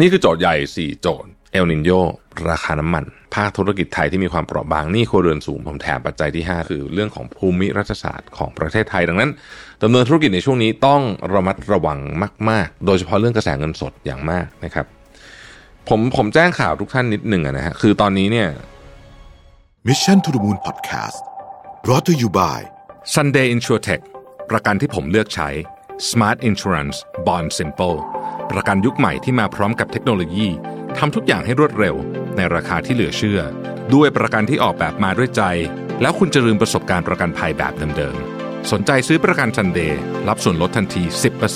นี่คือโจทย์ใหญ่ 4 โจทย์เอลนินโยราคาน้ำมัน ภาคธุรกิจไทยที่มีความเปราะบางหนี้ครัวเรือนสูงผมแถมปัจจัยที่ 5 คือเรื่องของภูมิรัฐศาสตร์ของประเทศไทยดังนั้นดำเนินธุรกิจในช่วงนี้ต้องระมัดระวังมาก ๆ โดยเฉพาะเรื่องกระแสเงินสดอย่างมากนะครับผมผมแจ้งข่าวทุกท่านนิดหนึ่งนะฮะคือตอนนี้เนี่ย Mission to the Moon Podcast brought to you by Sunday InsurTech ประกันที่ผมเลือกใช้ Smart Insurance Bond Simple ประกันยุคใหม่ที่มาพร้อมกับเทคโนโลยีทำทุกอย่างให้รวดเร็ว ในราคาที่เหลือเชื่อ ด้วยประกันที่ออกแบบมาด้วยใจ แล้วคุณจะลืมประสบการณ์ประกันภัยแบบเดิมๆ สนใจซื้อประกัน Sunday รับส่วนลดทันที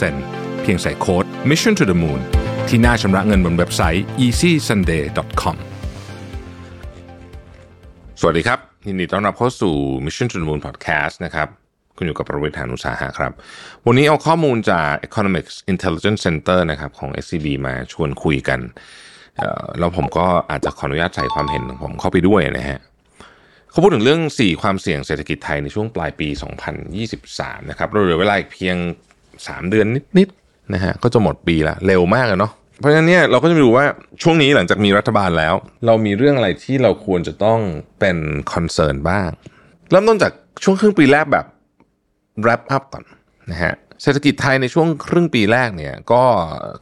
10%เพียงใส่โค้ด Mission to the Moon ที่หน้าชำระเงินบนเว็บไซต์ easysunday.com สวัสดีครับยินดีต้อนรับเข้าสู่ Mission to the Moon Podcast นะครับ คุณอยู่กับประวิทยานุสาหะครับ วันนี้เอาข้อมูลจาก Economics Intelligence Center นะครับของ SCB มาชวนคุยกันเอ่อแล้วผมก็อาจจะขออนุญาตใส่ความเห็นของผมเข้าไปด้วยนะฮะเขาพูดถึงเรื่อง 4 ความเสี่ยงเศรษฐกิจไทยในช่วงปลายปี 2023 นะครับเราเหลือเวลาอีกเพียง 3 เดือนนิดๆนะฮะก็จะหมดปีละเร็วมากเลยเนาะเพราะฉะนั้นเนี่ยเราก็จะมาดูว่าช่วงนี้หลังจากมีรัฐบาลแล้ว เรามีเรื่องอะไรที่เราควรจะต้องเป็นคอนเซิร์นบ้าง เริ่มต้นจากช่วงครึ่งปีแรกแบบ wrap up ก่อนนะฮะเศรษฐกิจไทยในช่วงครึ่งปีแรกเนี่ยก็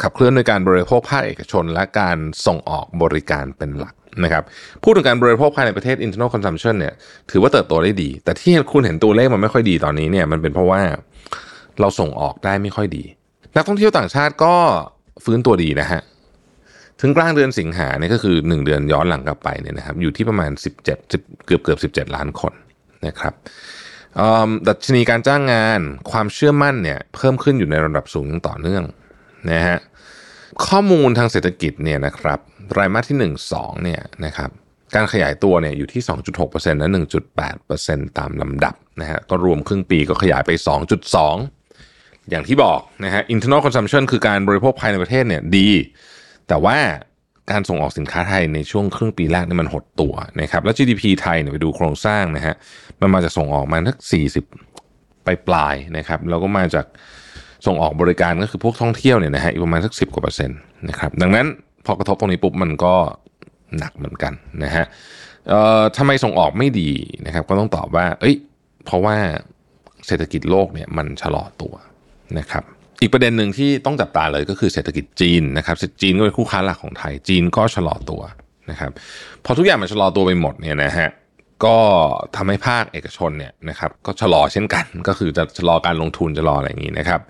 ขับเคลื่อนโดยการบริโภคภาคเอกชน และการส่งออกบริการเป็นหลักนะครับพูดถึงการบริโภคภายในประเทศ internal consumption เนี่ยถือว่าเติบโตได้ดี แต่ที่คุณเห็นตัวเลขมันไม่ค่อยดีตอนนี้เนี่ยมันเป็นเพราะว่าเราส่งออกได้ไม่ค่อยดี นักท่องเที่ยวต่างชาติก็ฟื้นตัวดีนะฮะถึงกลางเดือนสิงหาเนี่ยก็คือ 1 เดือนย้อนหลังกลับไปเนี่ยนะครับอยู่ที่ประมาณ 17 10เกือบเกือบ17 ล้านคนนะครับ ดัชนีการจ้างงานความเชื่อมั่นเนี่ยเพิ่มขึ้นอยู่ในระดับสูงอย่างต่อเนื่องนะฮะข้อมูลทางเศรษฐกิจเนี่ยนะครับไตรมาสที่ 1 2เนี่ยนะครับการขยายตัวเนี่ยอยู่ที่ 2.6%และ 1.8%ตามลำดับนะฮะก็รวมครึ่งปีก็ขยายไป 2.2 อย่างที่บอกนะฮะ internal consumption คือการบริโภคภายในประเทศเนี่ยดี แต่ว่า การส่งออกสินค้าไทยในช่วงครึ่งปีแรกนี่มันหดตัวนะครับแล้ว GDP ไทยเนี่ยไปดูโครงสร้างนะฮะมันมาจากส่งออกมาทัก40ไปปลายนะครับแล้วก็มาจากส่งออกบริการก็คือพวกท่องเที่ยวเนี่ยนะฮะอีกประมาณสักสิกว่าเปอร์เซ็นต์นะครับดังนั้นพอกระทบตรงนี้ปุ๊บมันก็หนักเหมือนกันนะฮะเอ่อทำไมส่งออกไม่ดีนะครับ ก็ต้องตอบว่า เอ้ย เพราะว่าเศรษฐกิจโลกเนี่ยมันชะลอตัวนะครับ อีกประเด็นหนึ่งที่ต้องจับตาเลยก็คือเศรษฐกิจจีนนะครับจีนก็เป็นคู่ค้าหลักของไทย จีนก็ชะลอตัวนะครับพอทุกอย่างมันชะลอตัวไปหมดเนี่ยนะฮะก็ทำให้ภาคเอกชนเนี่ยนะครับก็ชะลอเช่นกันก็คือจะชะลอการลงทุนชะลออะไรอย่างนี้นะครับ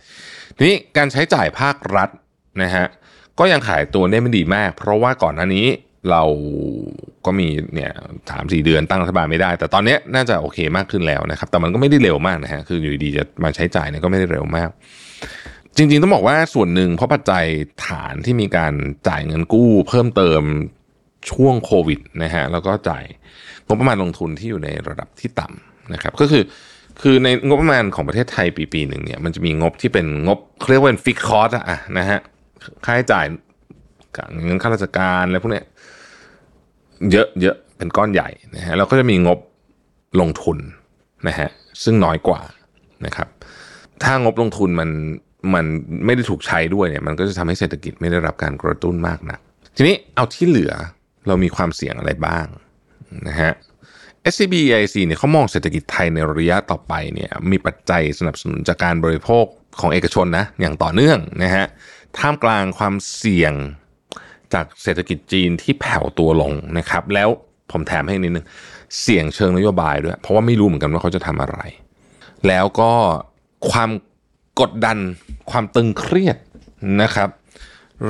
ทีนี้การใช้จ่ายภาครัฐนะฮะก็ยังขายตัวได้ไม่ดีมาก เพราะว่าก่อนหน้านี้เราก็มีเนี่ยสามสี่เดือนตั้งรัฐบาลไม่ได้ แต่ตอนนี้น่าจะโอเคมากขึ้นแล้วนะครับ แต่มันก็ไม่ได้เร็วมากนะฮะคืออยู่ดีจะมาใช้จ่ายเนี่ยก็ไม่ได้เร็วมาก จริงๆต้องบอกว่าส่วนหนึ่งเพราะปัจจัยฐานที่มีการจ่ายเงินกู้ เพิ่มเติมช่วงโควิดนะฮะแล้วก็จ่ายงบประมาณลงทุนที่อยู่ในระดับที่ต่ำนะครับ ก็คือคือในงบประมาณของประเทศไทยปีปีหนึ่งเนี่ยมันจะมีงบที่เป็นงบเขาเรียกว่าเป็นฟิกคอร์สอะนะฮะค่าใช้จ่ายเงินข้าราชการอะไรพวกเนี้ยเยอะเยอะเป็นก้อนใหญ่นะฮะแล้วก็จะมีงบลงทุนนะฮะซึ่งน้อยกว่านะครับ ถ้างบลงทุนมัน มันไม่ได้ถูกใช้ด้วยเนี่ยมันก็จะทำให้เศรษฐกิจไม่ได้รับการกระตุ้นมากนักทีนี้เอาที่เหลือเรามีความเสี่ยงอะไรบ้างนะฮะ SCB EIC เนี่ยเขามองเศรษฐกิจไทยในระยะต่อไปเนี่ยมีปัจจัยสนับสนุนจากการบริโภคของเอกชนนะอย่างต่อเนื่องนะฮะท่ามกลางความเสี่ยงจากเศรษฐกิจจีนที่แผ่วตัวลงนะครับ แล้วผมแถมให้นิดนึงเสี่ยงเชิงนโยบายด้วย เพราะว่าไม่รู้เหมือนกันว่าเขาจะทำอะไร แล้วก็ความ กดดันความตึงเครียดนะครับ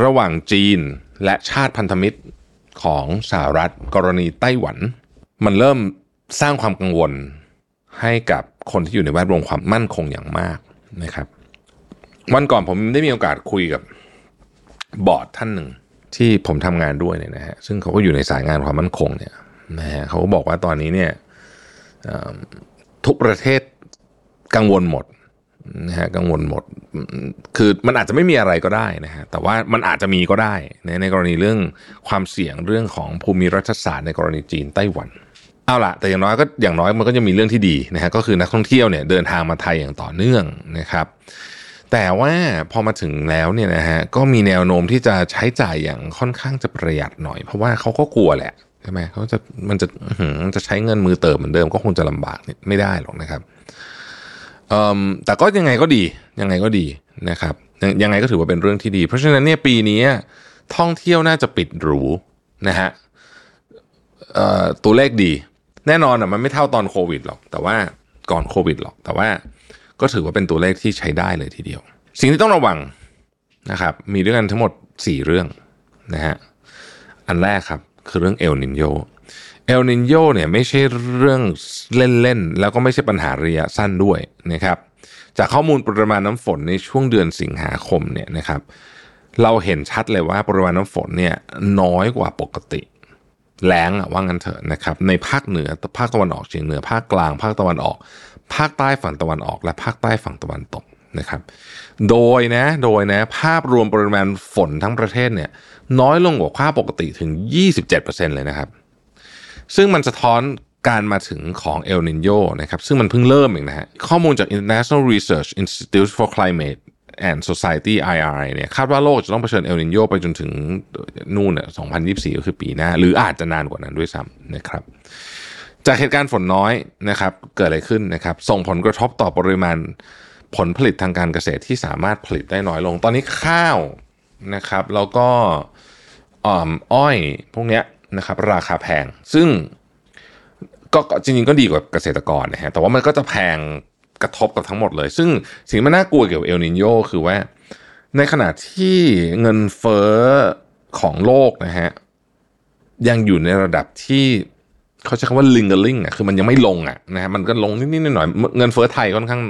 ระหว่างจีนและชาติพันธมิตรของสหรัฐกรณีไต้หวัน มันเริ่มสร้างความกังวลให้กับคนที่อยู่ในแวดวงความมั่นคงอย่างมากนะครับ วันก่อนผมได้มีโอกาสคุยกับบอร์ดท่านหนึ่งที่ผมทำงานด้วยเนี่ยนะฮะซึ่งเขาก็อยู่ในสายงานความมั่นคงเนี่ยนะฮะเขาก็บอกว่าตอนนี้เนี่ยทุกประเทศกังวลหมด นะฮะกังวลหมด คือมันอาจจะไม่มีอะไรก็ได้นะฮะแต่ว่ามันอาจจะมีก็ได้ในในกรณีเรื่องความเสี่ยงเรื่องของภูมิรัฐศาสตร์ในกรณีจีนไต้หวันเอาละแต่อย่างน้อยก็อย่างน้อยมันก็จะมีเรื่องที่ดีนะฮะก็คือนักท่องเที่ยวเนี่ยเดินทางมาไทยอย่างต่อเนื่องนะครับ แต่ว่าพอมาถึงแล้วเนี่ยนะฮะก็มีแนวโน้มที่จะใช้จ่ายอย่างค่อนข้างจะประหยัดหน่อย เพราะว่าเขาก็กลัวแหละใช่ไหมเขาจะมันจะอื้อหือจะใช้เงินมือเติมเหมือนเดิมก็คงจะลำบากไม่ได้หรอกนะครับ แต่ก็ยังไงก็ดียังไงก็ดีนะครับยังยังไงก็ถือว่าเป็นเรื่องที่ดี เพราะฉะนั้นเนี่ยปีนี้ท่องเที่ยวน่าจะปิดหรูนะฮะตัวเลขดี แน่นอนอะมันไม่เท่าตอนโควิดหรอก แต่ว่าก่อนโควิดหรอก แต่ว่าก็ถือว่าเป็นตัวเลขที่ใช้ได้เลยทีเดียว สิ่งที่ต้องระวังนะครับ มีด้วยกันทั้งหมด 4 เรื่องนะฮะอันแรกครับคือเรื่องเอลนินโย เอลนินโยเนี่ยไม่ใช่เรื่องเล่นๆ แล้วก็ไม่ใช่ปัญหาระยะสั้นด้วยนะครับจากข้อมูลปริมาณน้ำฝนในช่วงเดือนสิงหาคมเนี่ยนะครับเราเห็นชัดเลยว่าปริมาณน้ำฝนเนี่ยน้อยกว่าปกติแล้งอะว่างั้นเถอะนะครับในภาคเหนือภาคตะวันออกเฉียงเหนือภาคกลาง ภาคตะวันออก ภาคใต้ฝั่งตะวันออก และภาคใต้ฝั่งตะวันตกนะครับโดยนะโดยนะภาพรวมปริมาณฝนทั้งประเทศเนี่ยน้อยลงกว่าค่าปกติถึง 27%เลยนะครับ ซึ่งมันสะท้อนการมาถึงของเอลนินโยนะครับซึ่งมันเพิ่งเริ่มเองนะฮะข้อมูลจาก International Research Institute for Climate and Society IRI เนี่ยคาดว่าโลกจะต้องเผชิญเอลนินโยไปจนถึงนู่นน่ะ2024 ก็คือปีหน้า หรืออาจจะนานกว่านั้นด้วยซ้ำนะครับ จากเหตุการณ์ฝนน้อยนะครับ เกิดอะไรขึ้นนะครับ ส่งผลกระทบต่อปริมาณผลผลิตทางการเกษตรที่สามารถผลิตได้น้อยลง ตอนนี้ข้าวนะครับ แล้วก็อ้อยพวกเนี้ย นะครับราคาแพง ซึ่งก็จริงๆก็ดีกว่าเกษตรกรนะฮะแต่ว่ามันก็จะแพงกระทบกับทั้งหมดเลย ซึ่งสิ่งที่มันน่ากลัวเกี่ยวกับเอลนินโยคือว่า ในขณะที่เงินเฟ้อของโลกนะฮะยังอยู่ในระดับที่เขาใช้คำว่า lingering อะคือมันยังไม่ลงอะนะฮะมันก็ลงนิดๆหน่อยๆเงินเฟ้อไทยค่อนข้าง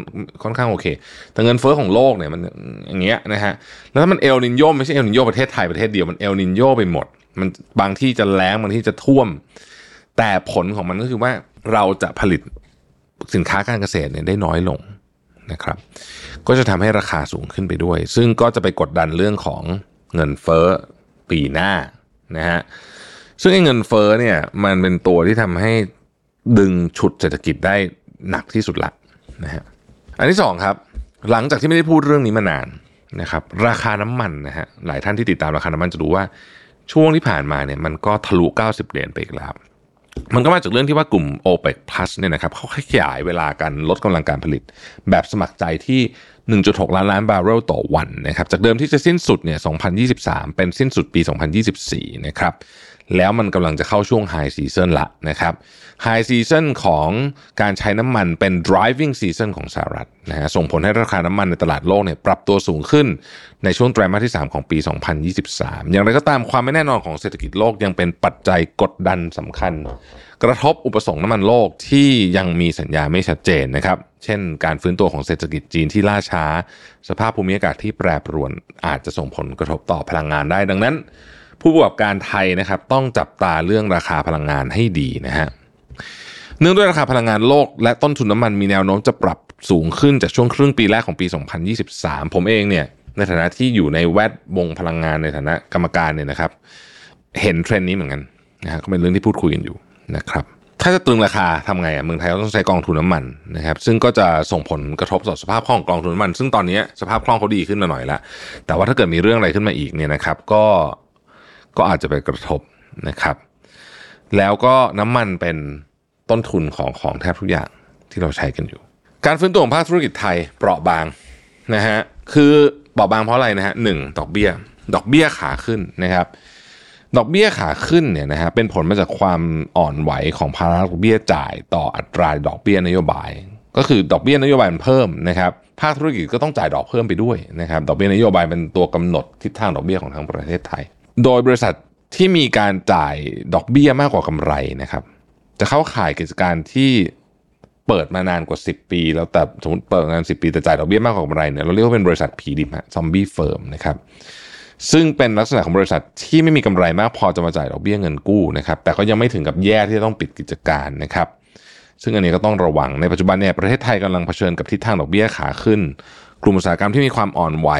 ค่อนข้างโอเค แต่เงินเฟ้อของโลกเนี่ยมันอย่างเงี้ยนะฮะแล้วถ้ามันเอลนินโยไม่ใช่เอลนินโยประเทศไทยประเทศเดียวมันเอลนินโยไปหมด มันบางที่จะแล้งบางที่จะท่วม แต่ผลของมันก็คือว่าเราจะผลิตสินค้าการเกษตรเนี่ยได้น้อยลงนะครับ ก็จะทำให้ราคาสูงขึ้นไปด้วย ซึ่งก็จะไปกดดันเรื่องของเงินเฟ้อปีหน้านะฮะซึ่งไอ้เงินเฟ้อเนี่ยมันเป็นตัวที่ทำให้ดึงฉุดเศรษฐกิจได้หนักที่สุดละนะฮะอันที่สองครับ หลังจากที่ไม่ได้พูดเรื่องนี้มานานนะครับ ราคาน้ำมันนะฮะหลายท่านที่ติดตามราคาน้ำมันจะรู้ว่า ช่วงที่ผ่านมาเนี่ยมันก็ทะลุ 90 เหรียญไปอีกแล้วมันก็มาจากเรื่องที่ว่ากลุ่ม OPEC Plus เนี่ยนะครับเขาขยายเวลาการลดกำลังการผลิต แบบสมัครใจที่ 1.6 ล้านล้านบาร์เรลต่อวันนะครับจากเดิมที่จะสิ้นสุดเนี่ย 2023 เป็นสิ้นสุดปี 2024 นะครับ แล้วมันกำลังจะเข้าช่วง High Season ละนะครับ High Season ของการใช้น้ำมันเป็น driving season ของสหรัฐนะฮะส่งผลให้ราคาน้ำมันในตลาดโลกเนี่ยปรับตัวสูงขึ้นในช่วงไตรมาสที่ 3 ของปี 2023 อย่างไรก็ตามความไม่แน่นอนของเศรษฐกิจโลกยังเป็นปัจจัยกดดันสำคัญ กระทบอุปสงค์น้ำมันโลกที่ยังมีสัญญาไม่ชัดเจนนะครับเช่น การฟื้นตัวของเศรษฐกิจจีนที่ล่าช้า สภาพภูมิอากาศที่แปรปรวนอาจจะส่งผลกระทบต่อพลังงานได้ดังนั้น ผู้ประกอบการไทยนะครับต้องจับตาเรื่องราคาพลังงานให้ดีนะฮะเนื่องด้วยราคาพลังงานโลก และต้นทุนน้ำมันมีแนวโน้มจะปรับสูงขึ้นจากช่วงครึ่งปีแรกของปี 2023 ผมเองเนี่ยในฐานะที่อยู่ในแวดวงพลังงานในฐานะกรรมการเนี่ยนะครับ เห็นเทรนด์นี้เหมือนกันนะฮะก็เป็นเรื่องที่พูดคุยกันอยู่นะครับถ้าจะตรึงราคาทำไงอะเมืองไทยก็ต้องใช้กองทุนน้ำมันนะครับซึ่งก็จะส่งผลกระทบต่อสภาพคล่องกองทุนน้ำมัน ซึ่งตอนนี้สภาพคล่องเขาดีขึ้นมาหน่อยล้วแต่ว่าถ้าเกิดมีเรื่องอะไรขึ้นมาอีกเนี่ยนะครับ ก็ ก็อาจจะไปกระทบนะครับ แล้วก็น้ำมันเป็นต้นทุนของของแทบทุกอย่างที่เราใช้กันอยู่ การฟื้นตัวของภาคธุรกิจไทยเปราะบางนะฮะคือเปราะบางเพราะอะไรนะฮะหนึ่งดอกเบี้ย ดอกเบี้ยขาขึ้นนะครับดอกเบี้ยขาขึ้นเนี่ยนะฮะเป็นผลมาจากความอ่อนไหวของภาระดอกเบี้ยจ่ายต่ออัตราดอกเบี้ยนโยบาย ก็คือดอกเบี้ยนโยบายมันเพิ่มนะครับภาคธุรกิจก็ต้องจ่ายดอกเพิ่มไปด้วยนะครับดอกเบี้ยนโยบายเป็นตัวกำหนดทิศทางดอกเบี้ยของทั้งประเทศไทย โดยบริษัทที่มีการจ่ายดอกเบี้ยมากกว่ากำไรนะครับ จะเข้าข่ายกิจการที่เปิดมานานกว่า 10 ปี แล้วแต่สมมติเปิดมานาน 10 ปีแต่จ่ายดอกเบี้ยมากกว่ากำไรเนี่ยเราเรียกว่าเป็นบริษัทผีดิบฮะซอมบี้เฟิร์มนะครับซึ่งเป็นลักษณะของบริษัทที่ไม่มีกำไรมากพอจะมาจ่ายดอกเบี้ยเงินกู้นะครับแต่ก็ยังไม่ถึงกับแย่ที่จะต้องปิดกิจการนะครับ ซึ่งอันนี้ก็ต้องระวังในปัจจุบันเนี่ยประเทศไทยกำลังเผชิญกับทิศทางดอกเบี้ยขาขึ้น กลุ่มอุตสาหกรรมที่มีความอ่อนไหว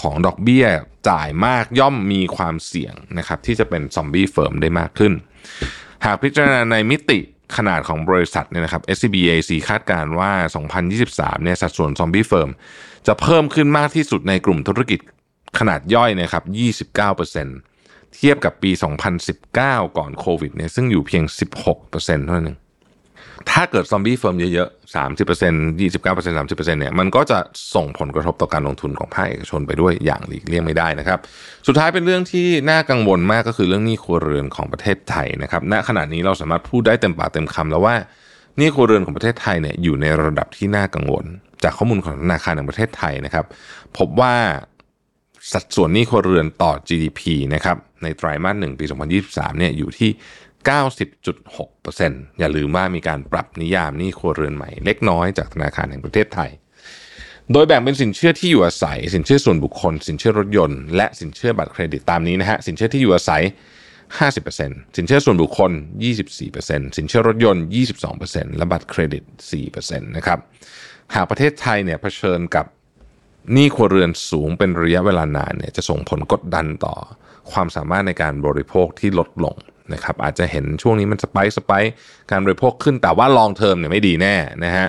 ของดอกเบี้ยจ่ายมากย่อมมีความเสี่ยงนะครับที่จะเป็น zombie firm ได้มากขึ้น หากพิจารณาในมิติขนาดของบริษัทเนี่ยนะครับ SCB EIC คาดการณ์ว่า 2023 เนี่ยสัดส่วน zombie firm จะเพิ่มขึ้นมากที่สุดในกลุ่มธุรกิจขนาดย่อยนะครับ 29%เทียบกับปี 2019 ก่อนโควิดเนี่ยซึ่งอยู่เพียง 16%เท่านั้น ถ้าเกิด zombie firm เยอะๆ30% 29% 30%เซ็นต์ยี่สิบเก้าเปอร์เซ็นต์สามสิบเปอร์เซ็นต์เนี่ยมันก็จะส่งผลกระทบต่อการลงทุนของภาคเอกชนไปด้วยอย่างหลีกเลี่ยงไม่ได้นะครับ สุดท้ายเป็นเรื่องที่น่ากังวลมากก็คือเรื่องหนี้ครัวเรือนของประเทศไทยนะครับ ณ ขณะนี้เราสามารถพูดได้เต็มปากเต็มคำแล้วว่าหนี้ครัวเรือนของประเทศไทยเนี่ยอยู่ในระดับที่น่ากังวล จากข้อมูลของธนาคารแห่งประเทศไทยนะครับ พบว่าสัดส่วนหนี้ครัวเรือนต่อ GDP นะครับในไตรมาสหนึ่งปี 2023 เนี่ยอยู่ที่ 90.6%อย่าลืมว่ามีการปรับนิยามหนี้ครัวเรือนใหม่เล็กน้อยจากธนาคารแห่งประเทศไทย โดยแบ่งเป็นสินเชื่อที่อยู่อาศัย สินเชื่อส่วนบุคคล สินเชื่อรถยนต์ และสินเชื่อบัตรเครดิตตามนี้นะฮะ สินเชื่อที่อยู่อาศัย 50%สินเชื่อส่วนบุคคล 24%สินเชื่อรถยนต์ 22%และบัตรเครดิต 4%นะครับ หากประเทศไทยเนี่ยเผชิญกับหนี้ครัวเรือนสูงเป็นระยะเวลานานเนี่ยจะส่งผลกดดันต่อความสามารถในการบริโภคที่ลดลง นะครับอาจจะเห็นช่วงนี้มันสไปสไปการบริโภคขึ้นแต่ว่าลองเทอมเนี่ยไม่ดีแน่นะฮะ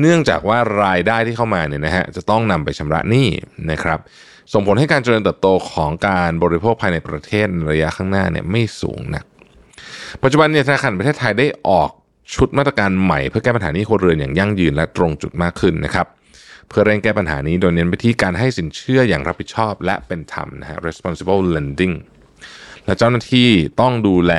เนื่องจากว่ารายได้ที่เข้ามาเนี่ยนะฮะจะต้องนำไปชำระหนี้นะครับส่งผลให้การเจริญเติบโตของการบริโภคภายในประเทศระยะข้างหน้าเนี่ยไม่สูงนัก ปัจจุบันเนี่ยธนาคารประเทศไทยได้ออกชุดมาตรการใหม่ เพื่อแก้ปัญหานี้ครัวเรือนอย่างยั่งยืนและตรงจุดมากขึ้นนะครับเพื่อเร่งแก้ปัญหานี้โดยเน้นไปที่การให้สินเชื่ออย่างรับผิดชอบและเป็นธรรมนะฮะ responsible lending และเจ้าหน้าที่ต้องดูแล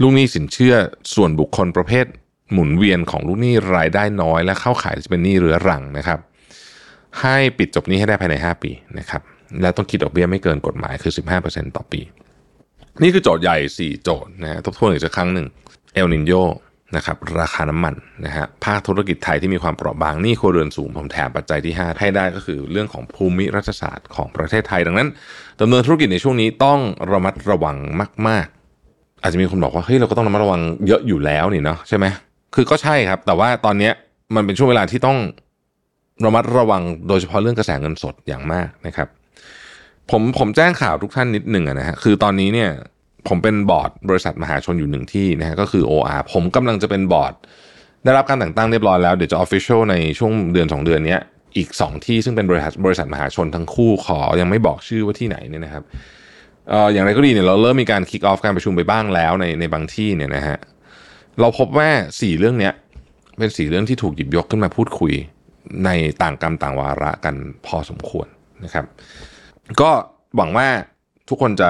ลูกหนี้สินเชื่อส่วนบุคคลประเภทหมุนเวียนของลูกหนี้รายได้น้อย และเข้าข่ายจะเป็นหนี้เรื้อรังนะครับ ให้ปิดจบหนี้ให้ได้ภายใน 5 ปีนะครับแล้วต้องคิดดอกเบี้ยไม่เกินกฎหมายคือ 15%ต่อปี นี่คือโจทย์ใหญ่ 4 โจทย์นะฮะทบทวนอีกสักครั้งหนึ่งเอลนินโย นะครับราคาน้ำมันนะฮะภาคธุรกิจไทยที่มีความเปราะบางหนี้ครัวเรือนสูงผมแถมปัจจัยที่ 5 ให้ได้ก็คือเรื่องของภูมิรัฐศาสตร์ของประเทศไทยดังนั้นดำเนินธุรกิจในช่วงนี้ต้องระมัดระวังมาก ๆ อาจจะมีคนบอกว่าเฮ้ยเราก็ต้องระมัดระวังเยอะอยู่แล้วนี่เนาะใช่ไหมคือก็ใช่ครับ แต่ว่าตอนนี้มันเป็นช่วงเวลาที่ต้องระมัดระวังโดยเฉพาะเรื่องกระแสเงินสดอย่างมากนะครับ ผมผมแจ้งข่าวทุกท่านนิดหนึ่งนะฮะคือตอนนี้เนี่ย ผมเป็นบอร์ดบริษัทมหาชนอยู่หนึ่งที่นะฮะก็คือ OR ผมกำลังจะเป็นบอร์ด ได้รับการแต่งตั้งเรียบร้อยแล้ว เดี๋ยวจะ official ในช่วงเดือน 2 เดือนนี้อีก 2 ที่ซึ่งเป็นบริษัทบริษัทมหาชนทั้งคู่ขอยังไม่บอกชื่อว่าที่ไหนเนี่ยนะครับเอ่ออย่างไรก็ดีเนี่ยเราเริ่มมีการคิกออฟการประชุมไปบ้างแล้วในในบางที่เนี่ยนะฮะเราพบว่า 4 เรื่องเนี้ยเป็นสี่เรื่องที่ถูกหยิบยกขึ้นมาพูดคุยในต่างกรรมต่างวาระกันพอสมควรนะครับ ก็หวังว่าทุกคนจะ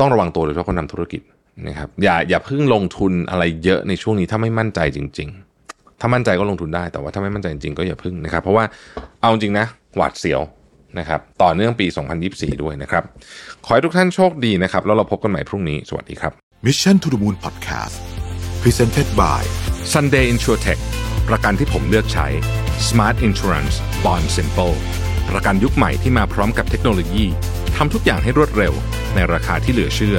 ต้องระวังตัวโดยเฉพาะคนทำธุรกิจนะครับอย่าอย่าเพิ่งลงทุนอะไรเยอะในช่วงนี้ถ้าไม่มั่นใจจริง ๆ ถ้ามั่นใจก็ลงทุนได้แต่ว่าถ้าไม่มั่นใจจริงๆก็อย่าเพิ่งนะครับ เพราะว่าเอาจริงนะหวาดเสียวนะครับต่อเนื่องปี 2024 ด้วยนะครับ ขอให้ทุกท่านโชคดีนะครับ แล้วเราพบกันใหม่พรุ่งนี้ สวัสดีครับ Mission to the Moon Podcast Presented by Sunday InsurTech ประกันที่ผมเลือกใช้ Smart Insurance Bond Simple ประกันยุคใหม่ที่มาพร้อมกับเทคโนโลยีทำทุกอย่างให้รวดเร็ว ในราคาที่เหลือเชื่อ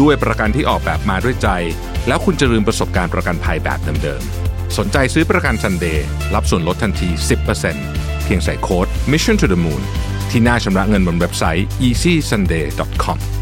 ด้วยประกันที่ออกแบบมาด้วยใจ แล้วคุณจะลืมประสบการณ์ประกันภัยแบบเดิมๆ สนใจซื้อประกันซันเดย์รับส่วนลดทันที 10%เพียงใส่โค้ด Mission to the Moon ที่หน้าชำระเงินบนเว็บไซต์ easysunday.com